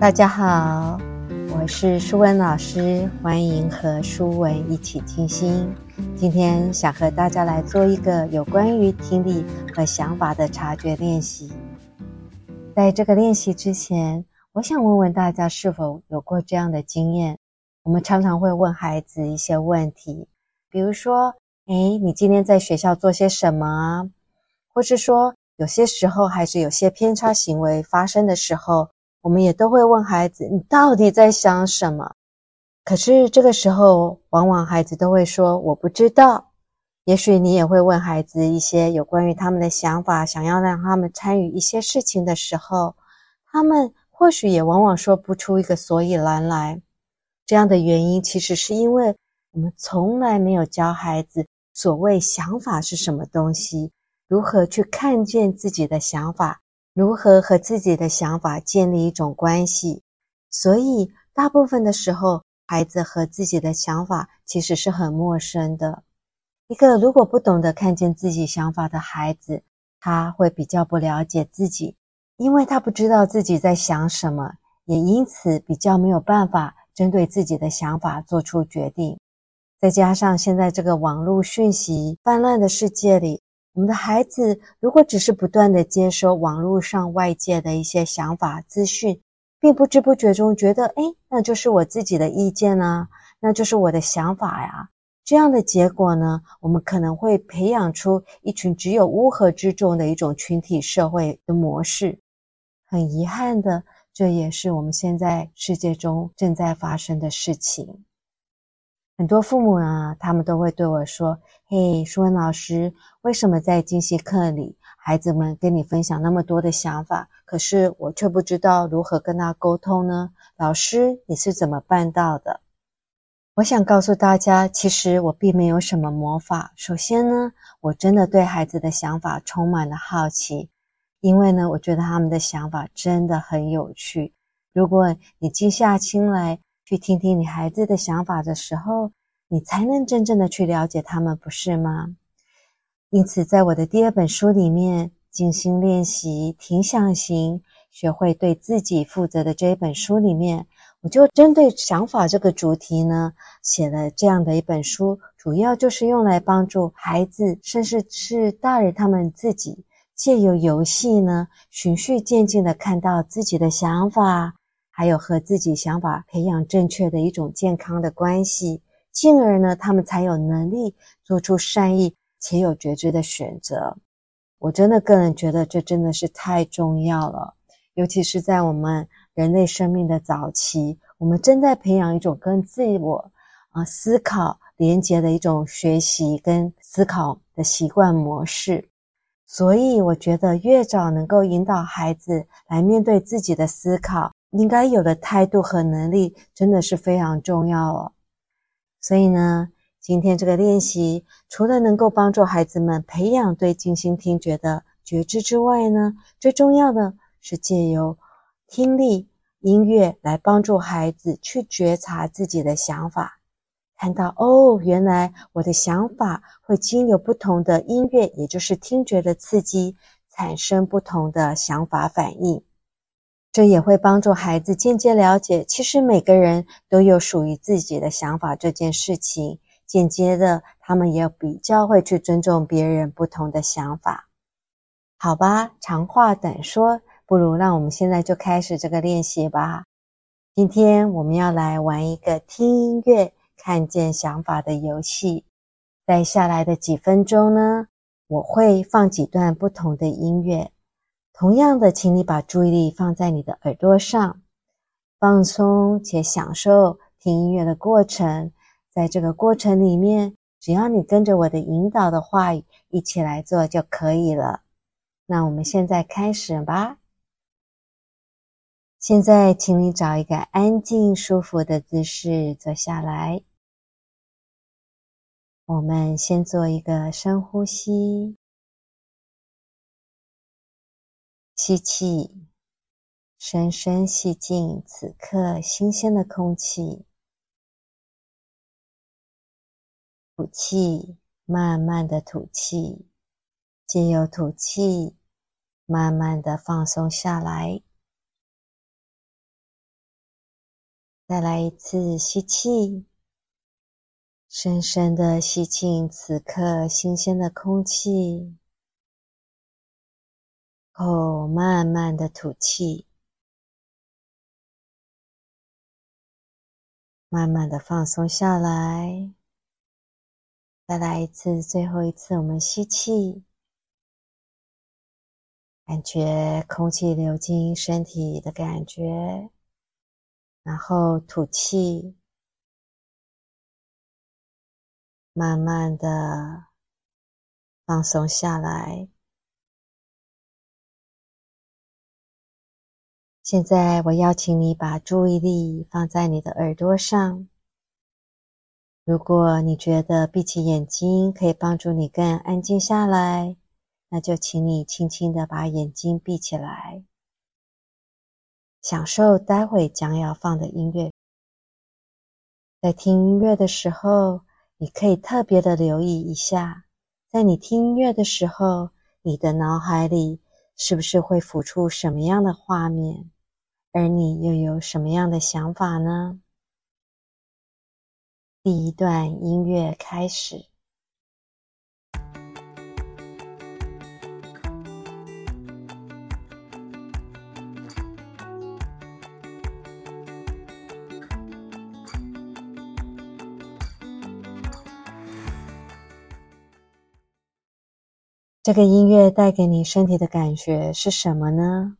大家好，我是舒文老师，欢迎和舒文一起静心。今天想和大家来做一个有关于听力和想法的察觉练习。在这个练习之前，我想问问大家是否有过这样的经验？我们常常会问孩子一些问题，比如说：“哎，你今天在学校做些什么？”或是说，有些时候孩子有些偏差行为发生的时候。我们也都会问孩子：“你到底在想什么？”可是这个时候，往往孩子都会说：“我不知道。”也许你也会问孩子一些有关于他们的想法，想要让他们参与一些事情的时候，他们或许也往往说不出一个所以然来。这样的原因，其实是因为我们从来没有教孩子所谓想法是什么东西，如何去看见自己的想法。如何和自己的想法建立一种关系？所以，大部分的时候，孩子和自己的想法其实是很陌生的。一个如果不懂得看见自己想法的孩子，他会比较不了解自己，因为他不知道自己在想什么，也因此比较没有办法针对自己的想法做出决定。再加上现在这个网络讯息泛滥的世界里。我们的孩子如果只是不断的接收网络上外界的一些想法资讯，并不知不觉中觉得，哎，那就是我自己的意见啊，那就是我的想法呀。这样的结果呢，我们可能会培养出一群只有乌合之众的一种群体社会的模式。很遗憾的，这也是我们现在世界中正在发生的事情。很多父母啊，他们都会对我说：“嘿，舒文老师，为什么在精习课里，孩子们跟你分享那么多的想法，可是我却不知道如何跟他沟通呢？老师，你是怎么办到的？”我想告诉大家，其实我并没有什么魔法。首先呢，我真的对孩子的想法充满了好奇，因为呢，我觉得他们的想法真的很有趣。如果你静下心来，去听听你孩子的想法的时候，你才能真正的去了解他们，不是吗？因此，在我的第二本书里面，《静心练习停想型，学会对自己负责》的这一本书里面，我就针对想法这个主题呢，写了这样的一本书，主要就是用来帮助孩子，甚至是大人他们自己，借由游戏呢，循序渐进的看到自己的想法。还有和自己想法培养正确的一种健康的关系，进而呢，他们才有能力做出善意且有觉知的选择。我真的个人觉得这真的是太重要了，尤其是在我们人类生命的早期，我们正在培养一种跟自我啊思考连接的一种学习跟思考的习惯模式。所以，我觉得越早能够引导孩子来面对自己的思考。应该有的态度和能力真的是非常重要哦。所以呢，今天这个练习除了能够帮助孩子们培养对静心听觉的觉知之外呢，最重要的是借由听力音乐来帮助孩子去觉察自己的想法，看到哦，原来我的想法会经由不同的音乐，也就是听觉的刺激，产生不同的想法反应。这也会帮助孩子间接了解，其实每个人都有属于自己的想法这件事情。间接的，他们也比较会去尊重别人不同的想法。好吧，长话短说，不如让我们现在就开始这个练习吧。今天我们要来玩一个听音乐、看见想法的游戏。在下来的几分钟呢，我会放几段不同的音乐。同样的，请你把注意力放在你的耳朵上，放松且享受听音乐的过程。在这个过程里面，只要你跟着我的引导的话语一起来做就可以了。那我们现在开始吧。现在，请你找一个安静、舒服的姿势坐下来。我们先做一个深呼吸。吸气，深深吸进此刻新鲜的空气；吐气，慢慢的吐气，借由吐气，慢慢的放松下来。再来一次吸气，深深的吸进此刻新鲜的空气，后慢慢的吐气，慢慢的放松下来。再来一次，最后一次，我们吸气，感觉空气流进身体的感觉。然后吐气，慢慢的放松下来。现在我邀请你把注意力放在你的耳朵上。如果你觉得闭起眼睛可以帮助你更安静下来，那就请你轻轻的把眼睛闭起来。享受待会将要放的音乐。在听音乐的时候，你可以特别的留意一下，在你听音乐的时候，你的脑海里是不是会浮出什么样的画面，而你又有什么样的想法呢？第一段音乐开始。这个音乐带给你身体的感觉是什么呢？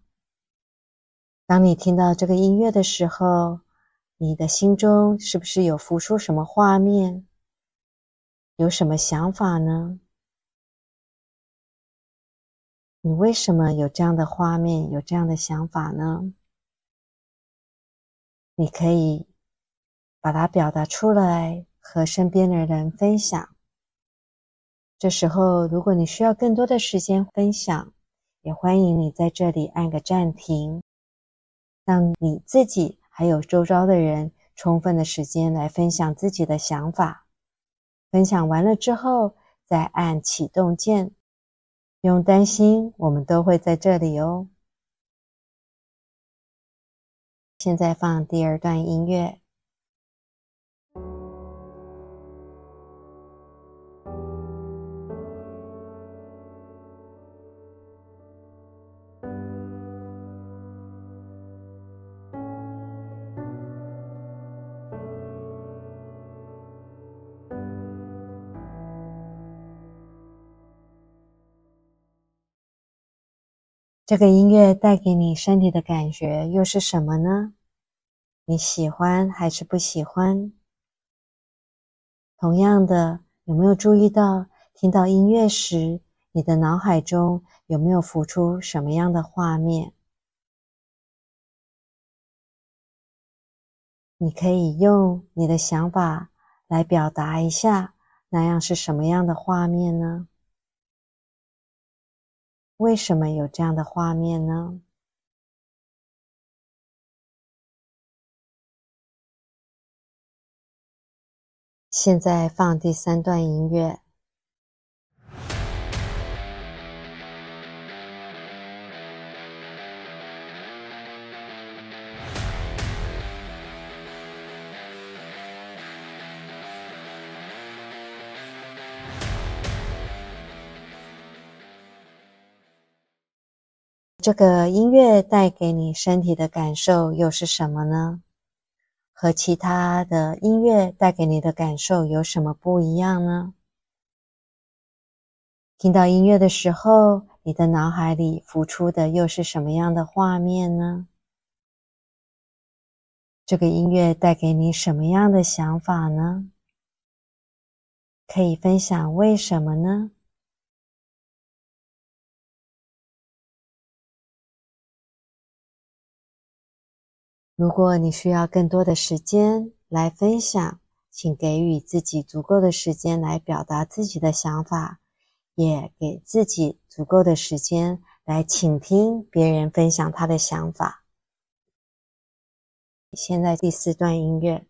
当你听到这个音乐的时候，你的心中是不是有浮出什么画面？有什么想法呢？你为什么有这样的画面，有这样的想法呢？你可以把它表达出来，和身边的人分享。这时候，如果你需要更多的时间分享，也欢迎你在这里按个暂停，让你自己还有周遭的人充分的时间来分享自己的想法。分享完了之后，再按启动键。不用担心，我们都会在这里哦。现在放第二段音乐。这个音乐带给你身体的感觉又是什么呢？你喜欢还是不喜欢？同样的，有没有注意到听到音乐时，你的脑海中有没有浮出什么样的画面？你可以用你的想法来表达一下，那样是什么样的画面呢？为什么有这样的画面呢？现在放第三段音乐。这个音乐带给你身体的感受又是什么呢？和其他的音乐带给你的感受有什么不一样呢？听到音乐的时候，你的脑海里浮出的又是什么样的画面呢？这个音乐带给你什么样的想法呢？可以分享为什么呢？如果你需要更多的时间来分享，请给予自己足够的时间来表达自己的想法，也给自己足够的时间来倾听别人分享他的想法。现在第四段音乐。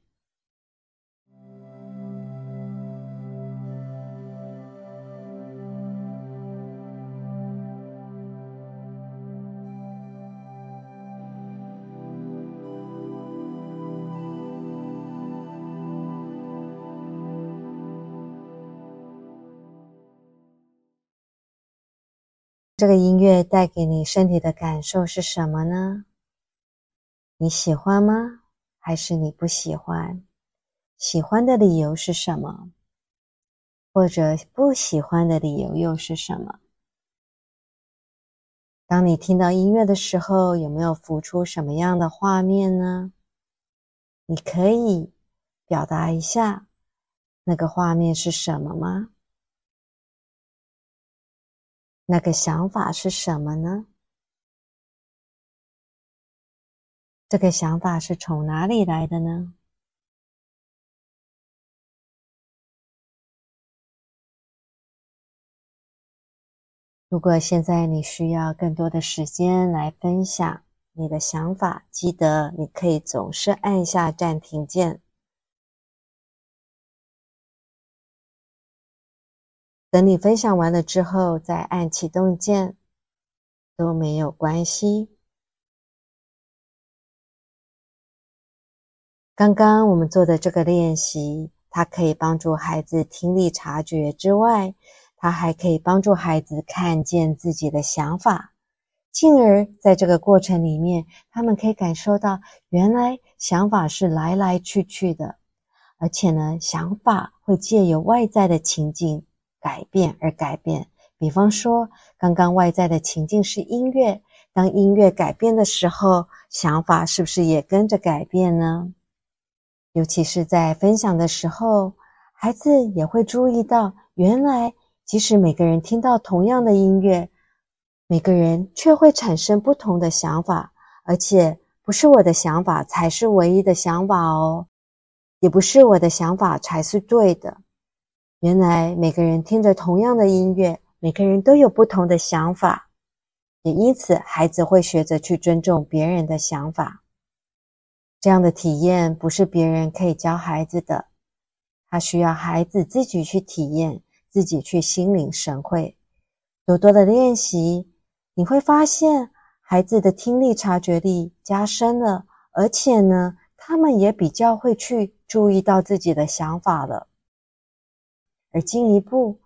这个音乐带给你身体的感受是什么呢？你喜欢吗？还是你不喜欢？喜欢的理由是什么？或者不喜欢的理由又是什么？当你听到音乐的时候，有没有浮出什么样的画面呢？你可以表达一下那个画面是什么吗？那个想法是什么呢？这个想法是从哪里来的呢？如果现在你需要更多的时间来分享你的想法，记得你可以总是按下暂停键。等你分享完了之后，再按启动键都没有关系。刚刚我们做的这个练习，它可以帮助孩子听力察觉之外，它还可以帮助孩子看见自己的想法，进而在这个过程里面，他们可以感受到原来想法是来来去去的，而且呢，想法会借由外在的情境。改变而改变，比方说，刚刚外在的情境是音乐，当音乐改变的时候，想法是不是也跟着改变呢？尤其是在分享的时候，孩子也会注意到，原来即使每个人听到同样的音乐，每个人却会产生不同的想法，而且不是我的想法才是唯一的想法哦，也不是我的想法才是对的。原来每个人听着同样的音乐，每个人都有不同的想法，也因此孩子会学着去尊重别人的想法。这样的体验不是别人可以教孩子的，他需要孩子自己去体验，自己去心领神会。多多的练习，你会发现孩子的听力察觉力加深了，而且呢，他们也比较会去注意到自己的想法了。而进一步，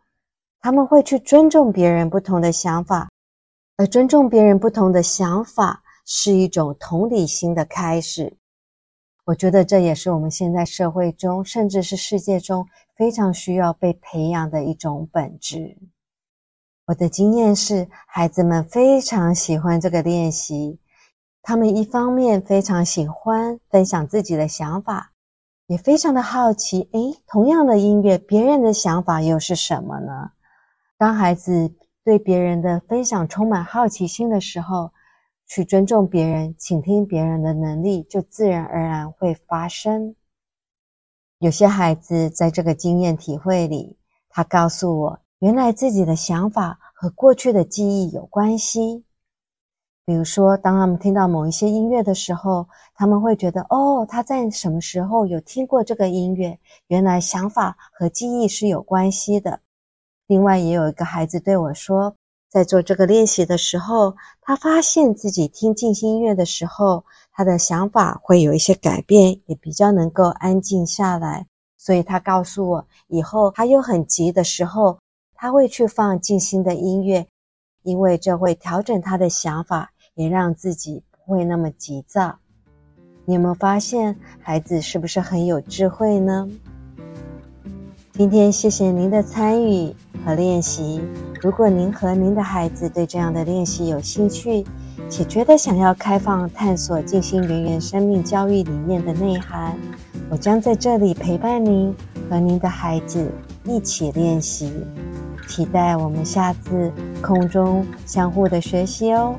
他们会去尊重别人不同的想法，而尊重别人不同的想法是一种同理心的开始。我觉得这也是我们现在社会中，甚至是世界中非常需要被培养的一种本质。我的经验是，孩子们非常喜欢这个练习，他们一方面非常喜欢分享自己的想法。也非常的好奇，诶，同样的音乐，别人的想法又是什么呢？当孩子对别人的分享充满好奇心的时候，去尊重别人、倾听别人的能力，就自然而然会发生。有些孩子在这个经验体会里，他告诉我，原来自己的想法和过去的记忆有关系。比如说，当他们听到某一些音乐的时候，他们会觉得，哦，他在什么时候有听过这个音乐？原来想法和记忆是有关系的。另外，也有一个孩子对我说，在做这个练习的时候，他发现自己听静心音乐的时候，他的想法会有一些改变，也比较能够安静下来。所以他告诉我，以后他又很急的时候，他会去放静心的音乐。因为这会调整他的想法，也让自己不会那么急躁。你有没有发现孩子是不是很有智慧呢？今天谢谢您的参与和练习。如果您和您的孩子对这样的练习有兴趣，且觉得想要开放探索进行圆圆生命教育理念的内涵，我将在这里陪伴您和您的孩子一起练习。期待我们下次空中相互的学习哦。